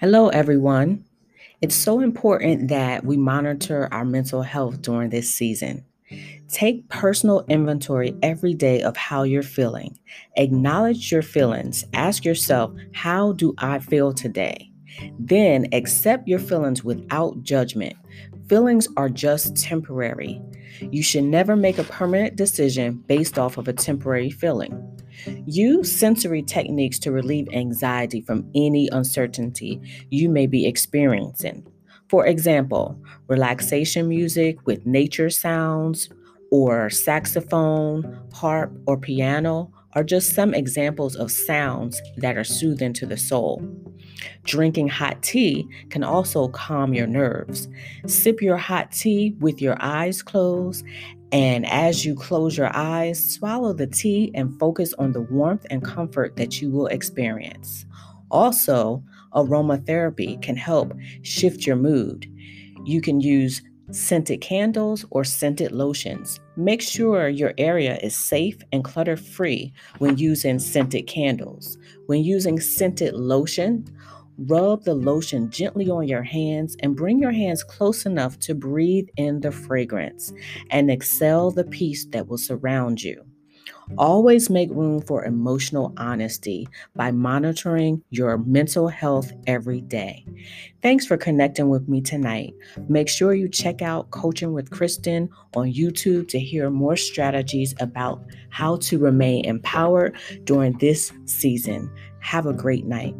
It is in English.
Hello, everyone. It's so important that we monitor our mental health during this season. Take personal inventory every day of how you're feeling. Acknowledge your feelings. Ask yourself, How do I feel today? Then accept your feelings without judgment. Feelings are just temporary. You should never make a permanent decision based off of a temporary feeling. Use sensory techniques to relieve anxiety from any uncertainty you may be experiencing. For example, relaxation music with nature sounds, or saxophone, harp, or piano are just some examples of sounds that are soothing to the soul. Drinking hot tea can also calm your nerves. Sip your hot tea with your eyes closed and as you close your eyes, swallow the tea and focus on the warmth and comfort that you will experience. Also, aromatherapy can help shift your mood. You can use scented candles or scented lotions. Make sure your area is safe and clutter free when using scented candles. When using scented lotion, Rub the lotion gently on your hands and bring your hands close enough to breathe in the fragrance and exhale the peace that will surround you. Always make room for emotional honesty by monitoring your mental health every day. Thanks for connecting with me tonight. Make sure you check out Coaching with Kristen on YouTube to hear more strategies about how to remain empowered during this season. Have a great night.